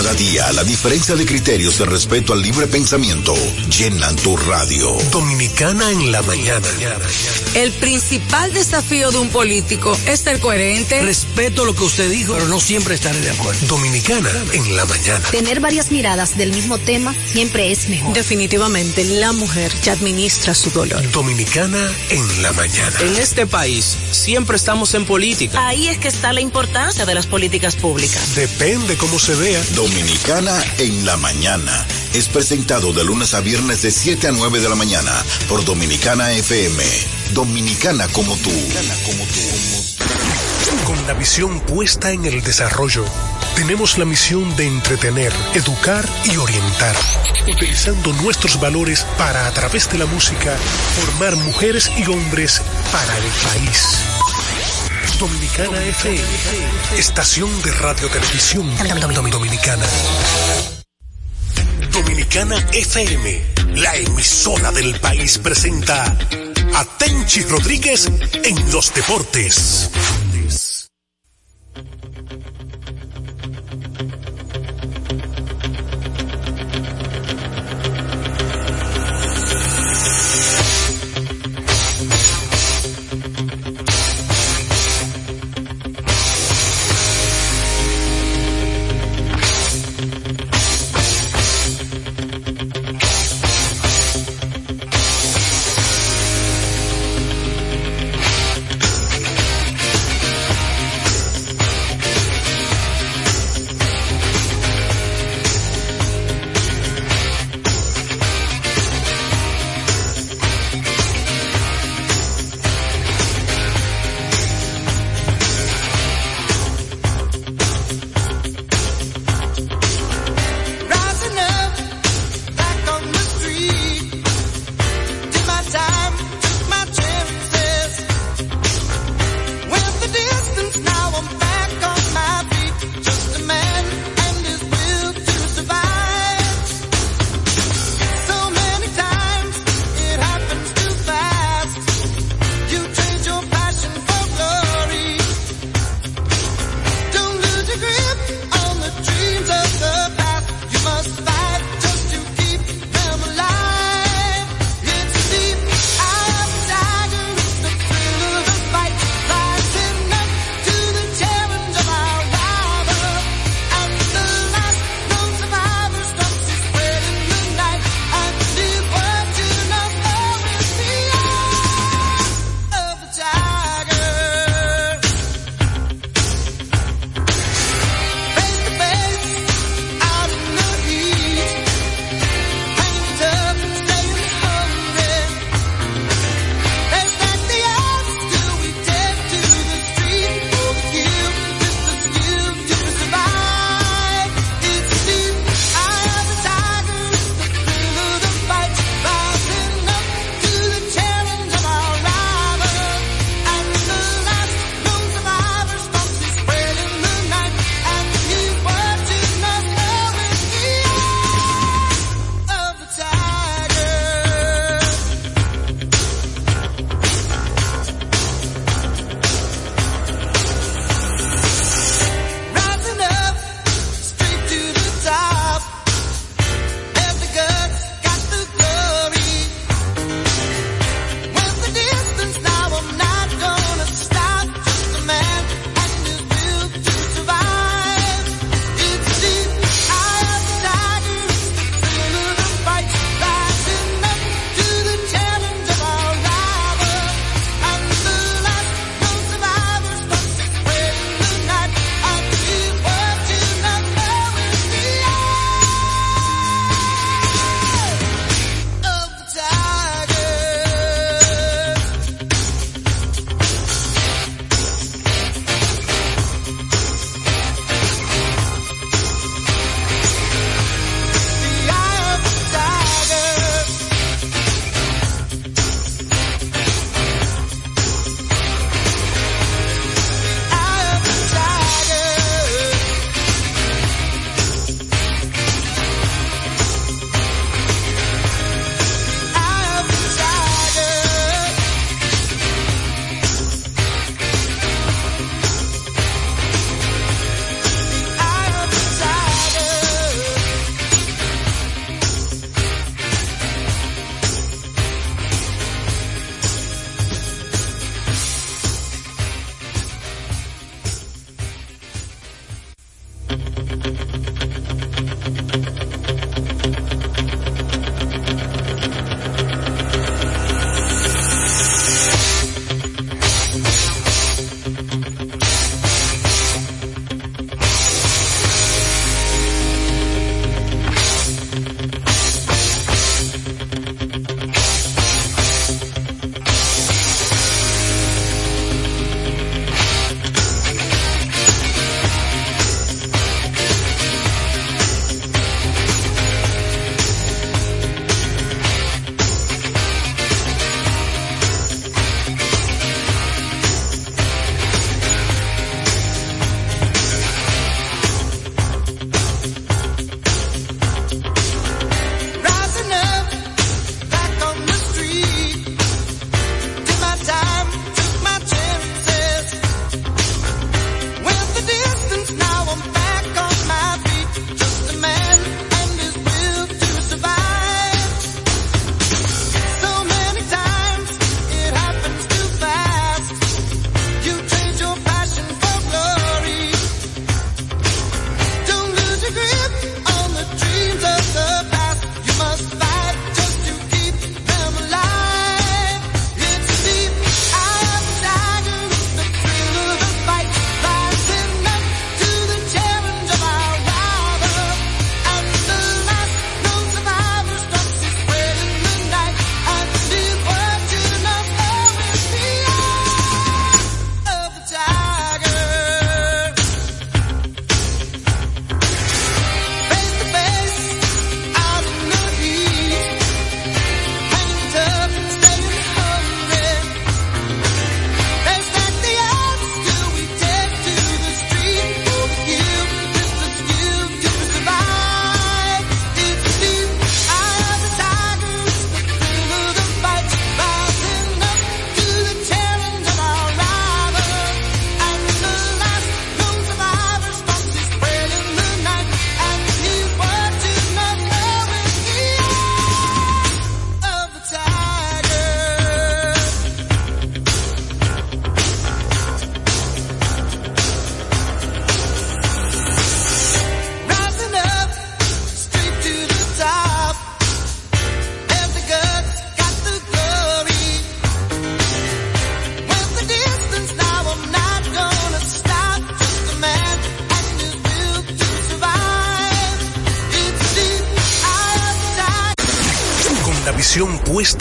Cada día la diferencia de criterios de respeto al libre pensamiento llenan tu radio. Dominicana en la mañana. El principal desafío de un político es ser coherente. Respeto lo que usted dijo, pero no siempre estaré de acuerdo. Dominicana en la mañana. Tener varias miradas del mismo tema siempre es mejor. Definitivamente, la mujer ya administra su dolor. Dominicana en la mañana. En este país siempre estamos en política. Ahí es que está la importancia de las políticas públicas. Depende cómo se vea. Dominicana en la mañana. Es presentado de lunes a viernes de 7 a 9 de la mañana por Dominicana FM. Dominicana como tú. Con la visión puesta en el desarrollo, tenemos la misión de entretener, educar y orientar, utilizando nuestros valores para, a través de la música, formar mujeres y hombres para el país. Dominicana FM, estación de radio televisión dominicana. Dominicana FM, la emisora del país presenta a Tenchi Rodríguez en los deportes.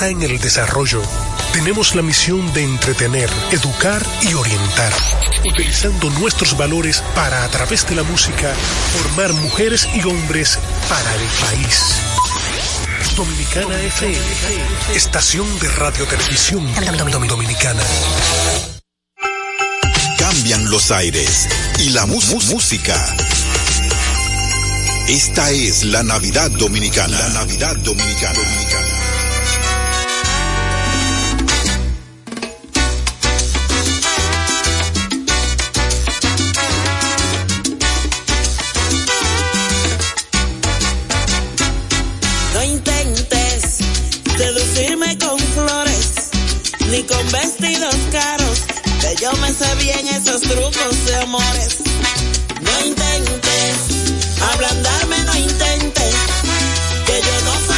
En el desarrollo. Tenemos la misión de entretener, educar y orientar, utilizando nuestros valores para, a través de la música, formar mujeres y hombres para el país. Dominicana FM, estación de radio televisión dominicana. Cambian los aires y la música. Esta es la Navidad Dominicana. La Navidad Dominicana. No lucirme con flores, ni con vestidos caros, que yo me sé bien esos trucos de amores. No intentes, ablandarme no intentes, que yo no sé.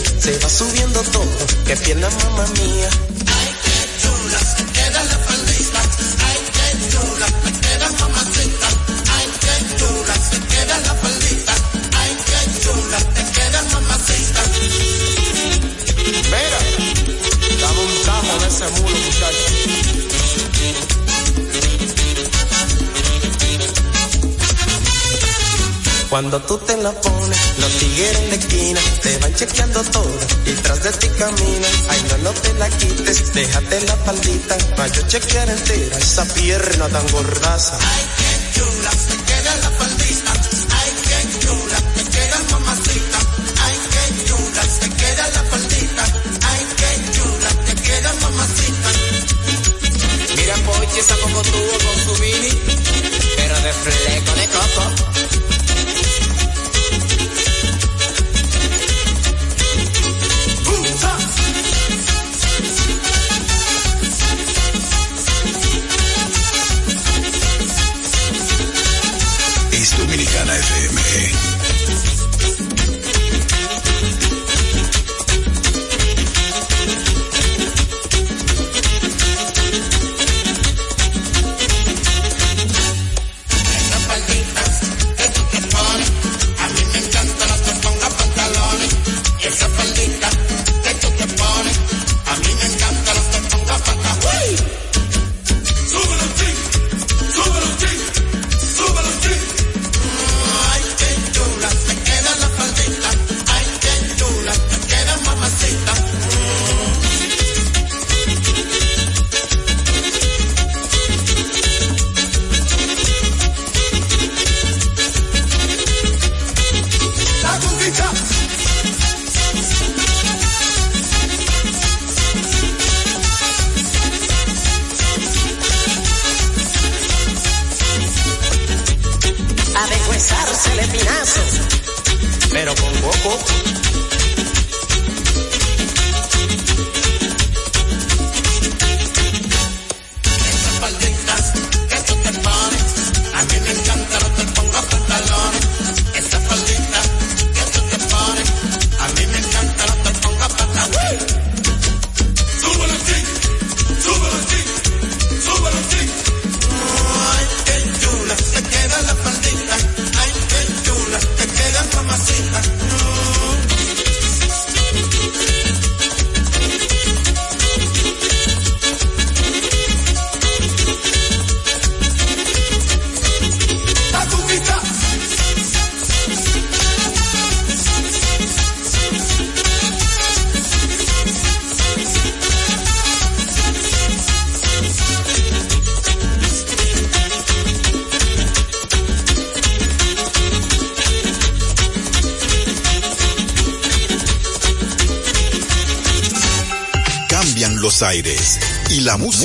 se va subiendo todo. Que pierna mamá mía. Cuando tú te la pones, los tigres en la esquina te van chequeando todo y tras de ti caminan. Ay, no, no te la quites, déjate la paldita pa' yo chequear entera esa pierna tan gordaza. Ay, qué chula, te queda la paldita. Ay, qué chula, te queda mamacita. Ay, qué chula, te queda la paldita. Ay, qué chula, te queda mamacita. Mira, Pochi, esa como tuvo con su mini, pero de fleco de coco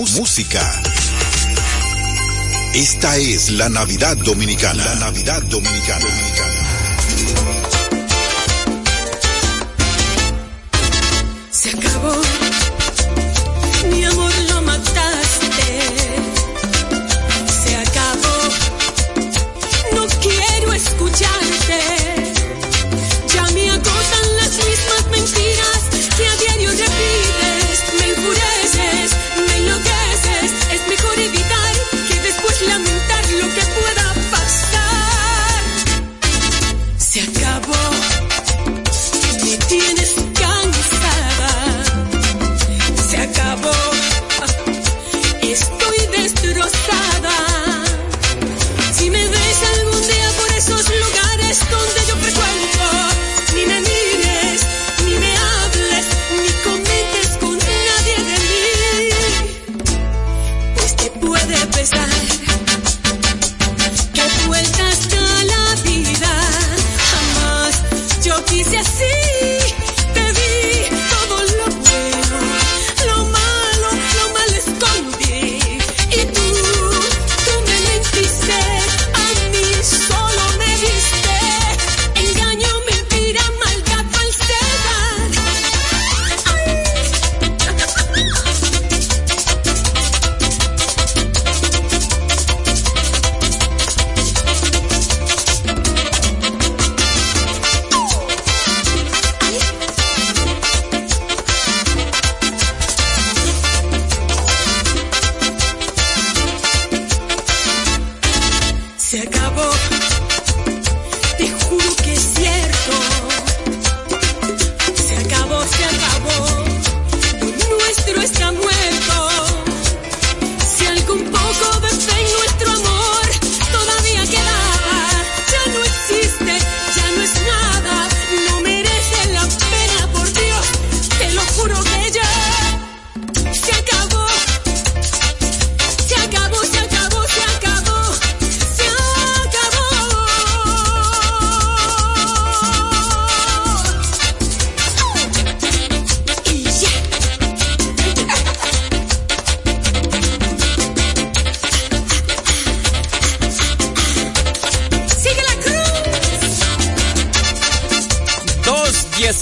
música. Esta es la Navidad Dominicana. La Navidad Dominicana.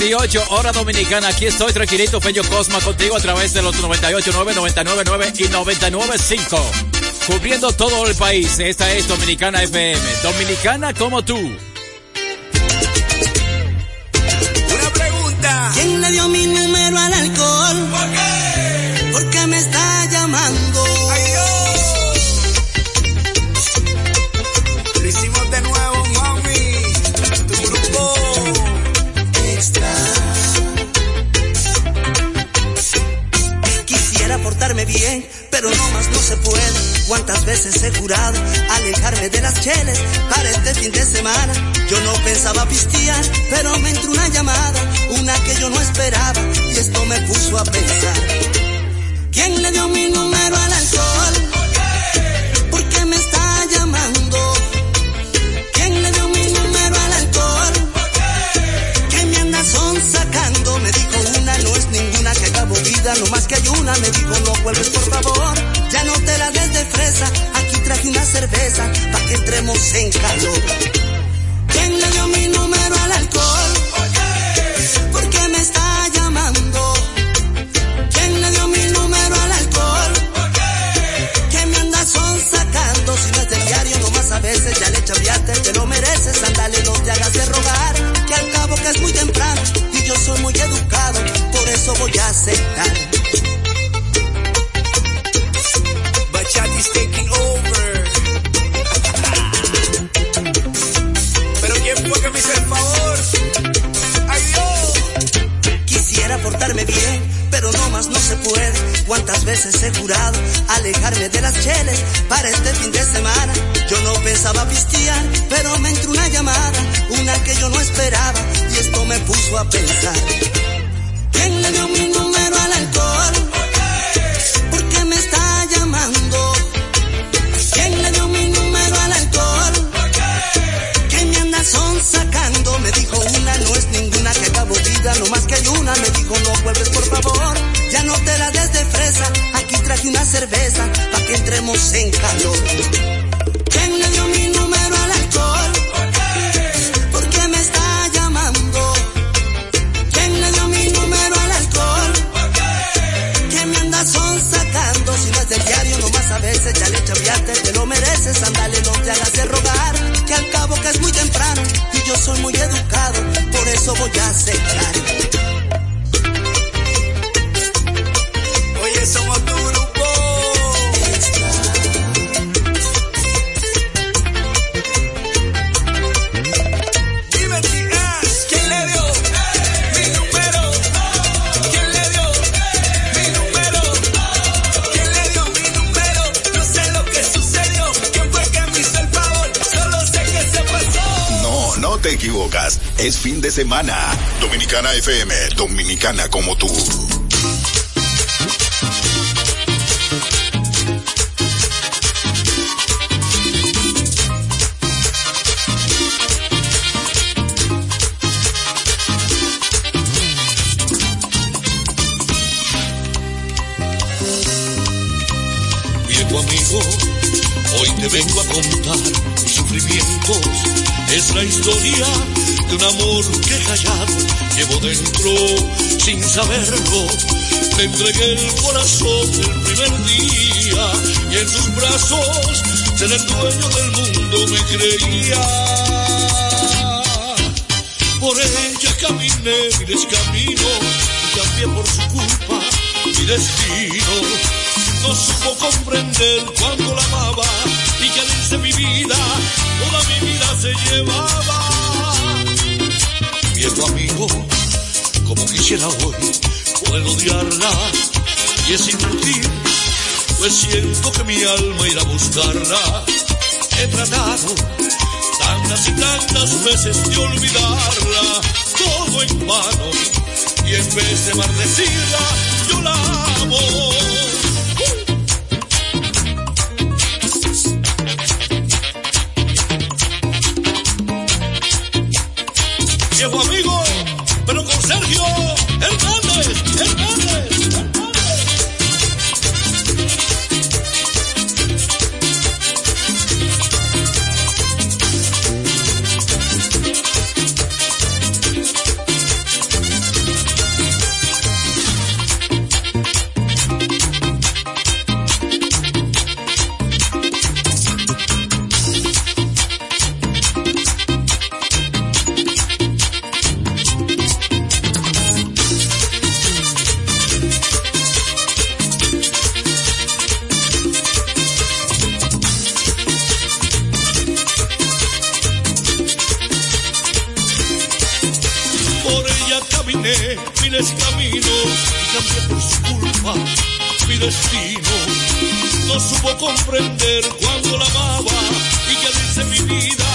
28, hora dominicana. Aquí estoy tranquilito, Peño Cosma, contigo a través de los 98.9, 99.9 y 99.5. Cubriendo todo el país. Esta es Dominicana FM. Dominicana como tú. Una pregunta. ¿Quién le dio pero no más no se puede. Cuántas veces he jurado alejarme de las cheles para este fin de semana. Yo no pensaba pistear, pero me entró una llamada, una que yo no esperaba, y esto me puso a pensar. ¿Quién le dio mi número? yo no esperaba y esto me puso a pensar. ¿Quién le dio mi número al alcohol? ¿Por qué me está llamando? ¿Quién le dio mi número al alcohol? ¿Quién me anda son sacando? Me dijo una, no es ninguna que acabo vida, no más que hay una. Me dijo no vuelves por favor, ya no te la des de fresa. Aquí traje una cerveza para que entremos en calor. Le te lo mereces, andale, no te hagas de rogar. Que al cabo que es muy temprano y yo soy muy educado, por eso voy a aceptar. Oye, somos tu te equivocas. Es fin de semana. Dominicana FM, dominicana como tú. Viejo amigo, hoy te vengo a contar Es la historia de un amor que callado llevo dentro sin saberlo. Te entregué el corazón el primer día y en tus brazos ser el dueño del mundo me creía. Por ella caminé mi camino y cambié por su culpa mi destino no supo comprender cuando la amaba que al irse mi vida, toda mi vida se llevaba. Viejo amigo, como quisiera hoy poder odiarla y es inútil, pues siento que mi alma irá a buscarla. He tratado tantas y tantas veces de olvidarla, todo en vano, y en vez de maldecirla, yo la amo. Miles caminos y cambié por su culpa mi destino. No supo comprender cuando la amaba y que irse mi vida,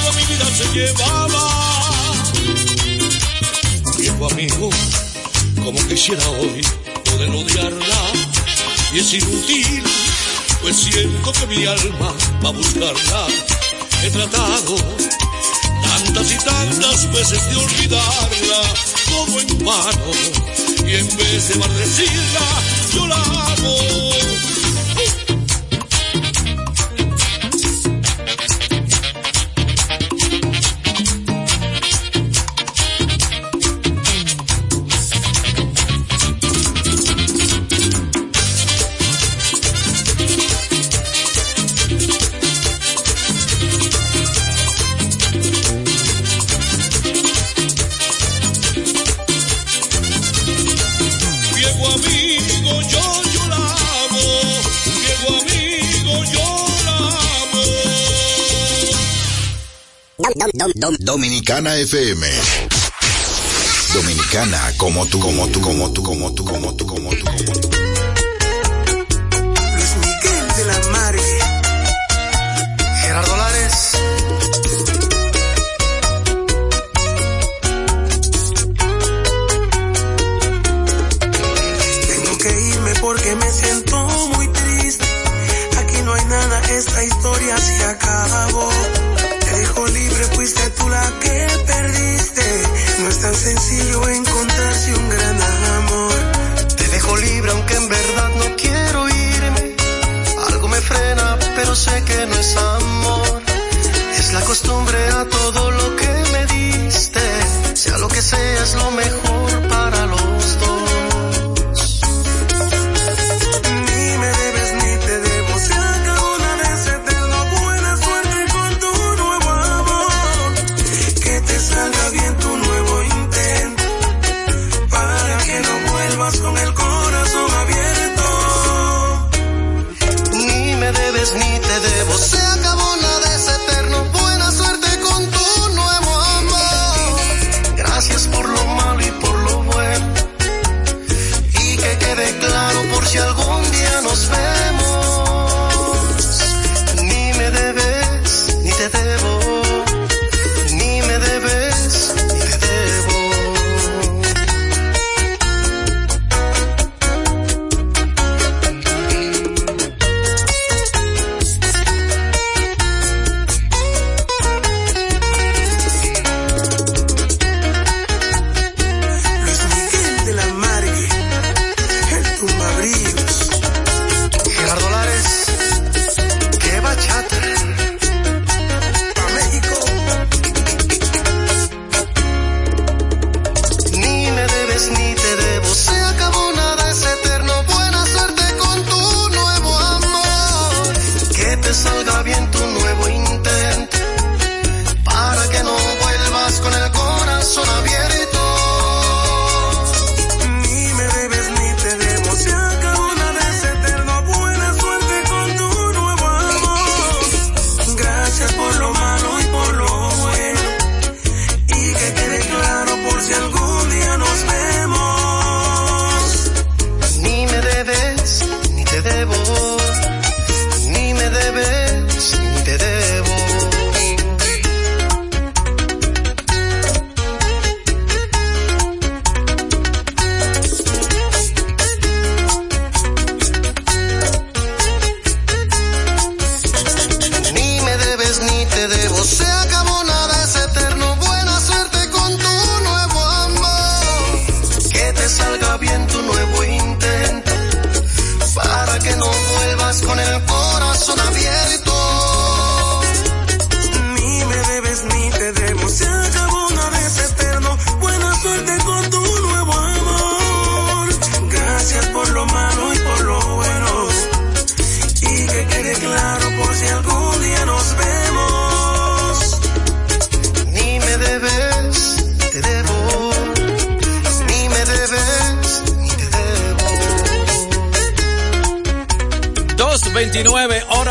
toda mi vida se llevaba. Viejo amigo, como quisiera hoy poder odiarla y es inútil, pues siento que mi alma va a buscarla. He tratado tantas y tantas veces de olvidarla, todo en vano, y en vez de maldecirla, yo la amo. Dom- dom- dom- Dominicana FM. Dominicana como tú, como tú, como tú, como tú, como tú, como tú, como tú. sencillo encontrarse un gran amor. Te dejo libre aunque en verdad no quiero irme. Algo me frena, pero sé que no es amor. Es la costumbre a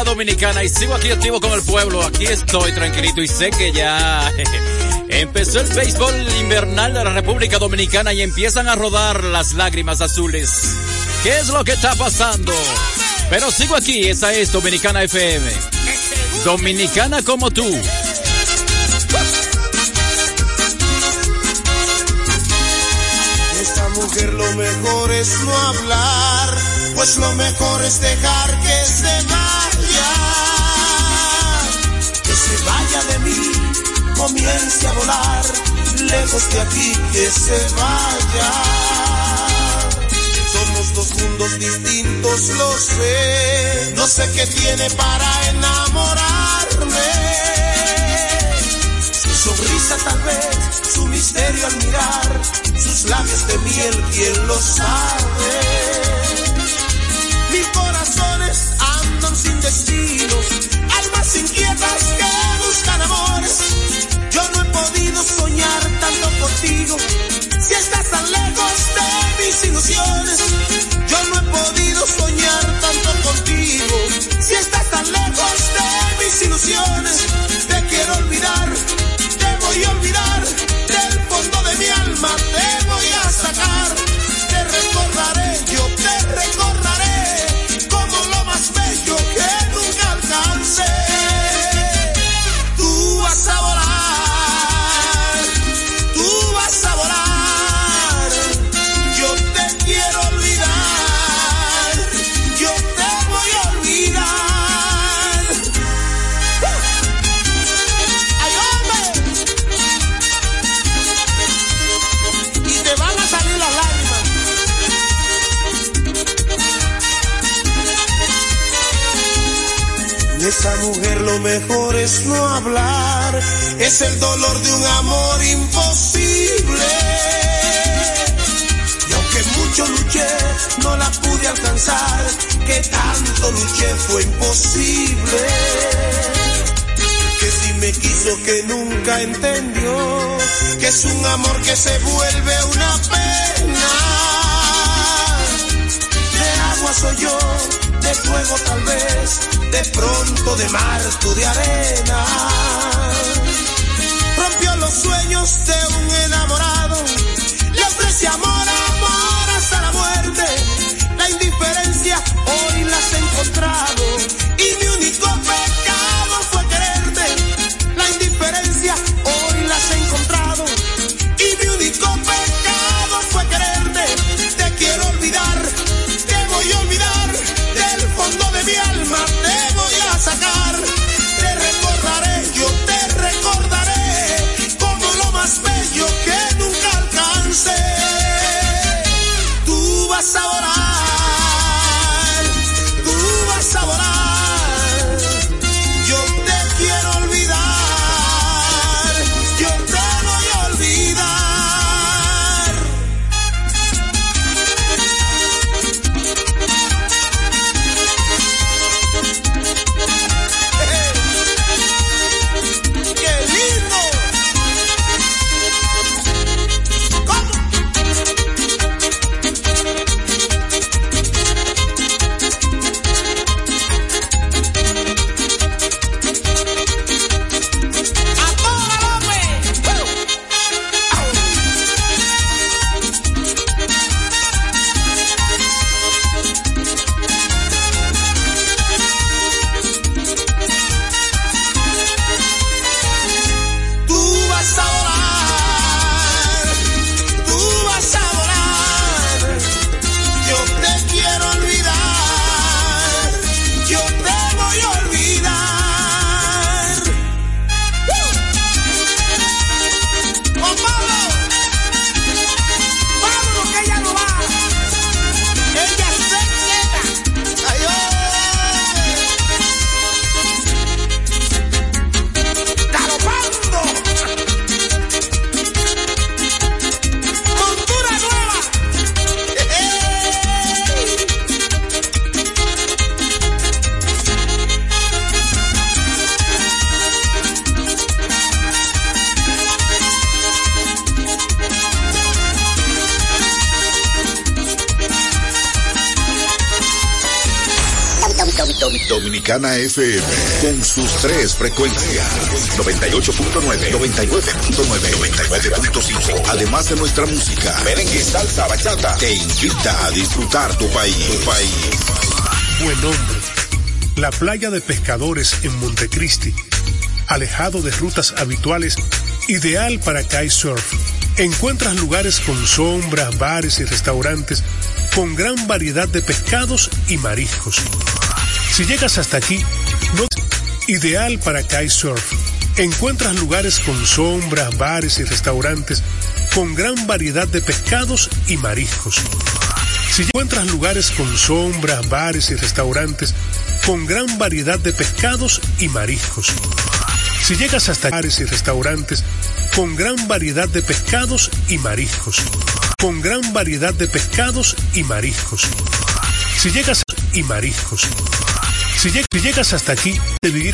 dominicana y sigo aquí activo con el pueblo. Aquí estoy tranquilito y sé que ya empezó el béisbol invernal de la República Dominicana y empiezan a rodar las lágrimas azules. ¿Qué es lo que está pasando? Pero sigo aquí, esa es Dominicana FM. Dominicana como tú. Esta mujer lo mejor es no hablar pues lo mejor es dejar que se vaya, que se vaya de mí, comience a volar, lejos de aquí, que se vaya. Somos dos mundos distintos, lo sé, no sé qué tiene para enamorarme Su sonrisa tal vez, su misterio al mirar, sus labios de miel, quien lo sabe. Mis corazones andan sin destinos, almas inquietas que buscan amores. Yo no he podido soñar tanto contigo, si estás tan lejos de mis ilusiones. Yo no he podido soñar tanto contigo, si estás tan lejos de mis ilusiones. Mejor es no hablar, es el dolor de un amor imposible. Y aunque mucho luché, no la pude alcanzar, que tanto luché fue imposible. Que si me quiso que nunca entendió, que es un amor que se vuelve una pena. De agua soy yo, de fuego tal vez, de pronto de mar, tú de arena. Rompió los sueños de un enamorado, le ofrece amor, Dominicana FM con sus tres frecuencias 98.9, 99.9, 99.5. Además de nuestra música, merengue, salsa, bachata, te invita a disfrutar tu país, tu. Buen nombre. La playa de pescadores en Montecristi, alejado de rutas habituales, ideal para kitesurf. Encuentras lugares con sombras, bares y restaurantes con gran variedad de pescados y mariscos. Si llegas hasta aquí, no ideal para kitesurf. Encuentras lugares con sombras, bares y restaurantes con gran variedad de pescados y mariscos. Si encuentras lugares con sombras, bares y restaurantes con gran variedad de pescados y mariscos. Si llegas hasta bares y restaurantes con gran variedad de pescados y mariscos. Con gran variedad de pescados y mariscos. Si llegas y mariscos. Si, lleg- si llegas hasta aquí, de vivir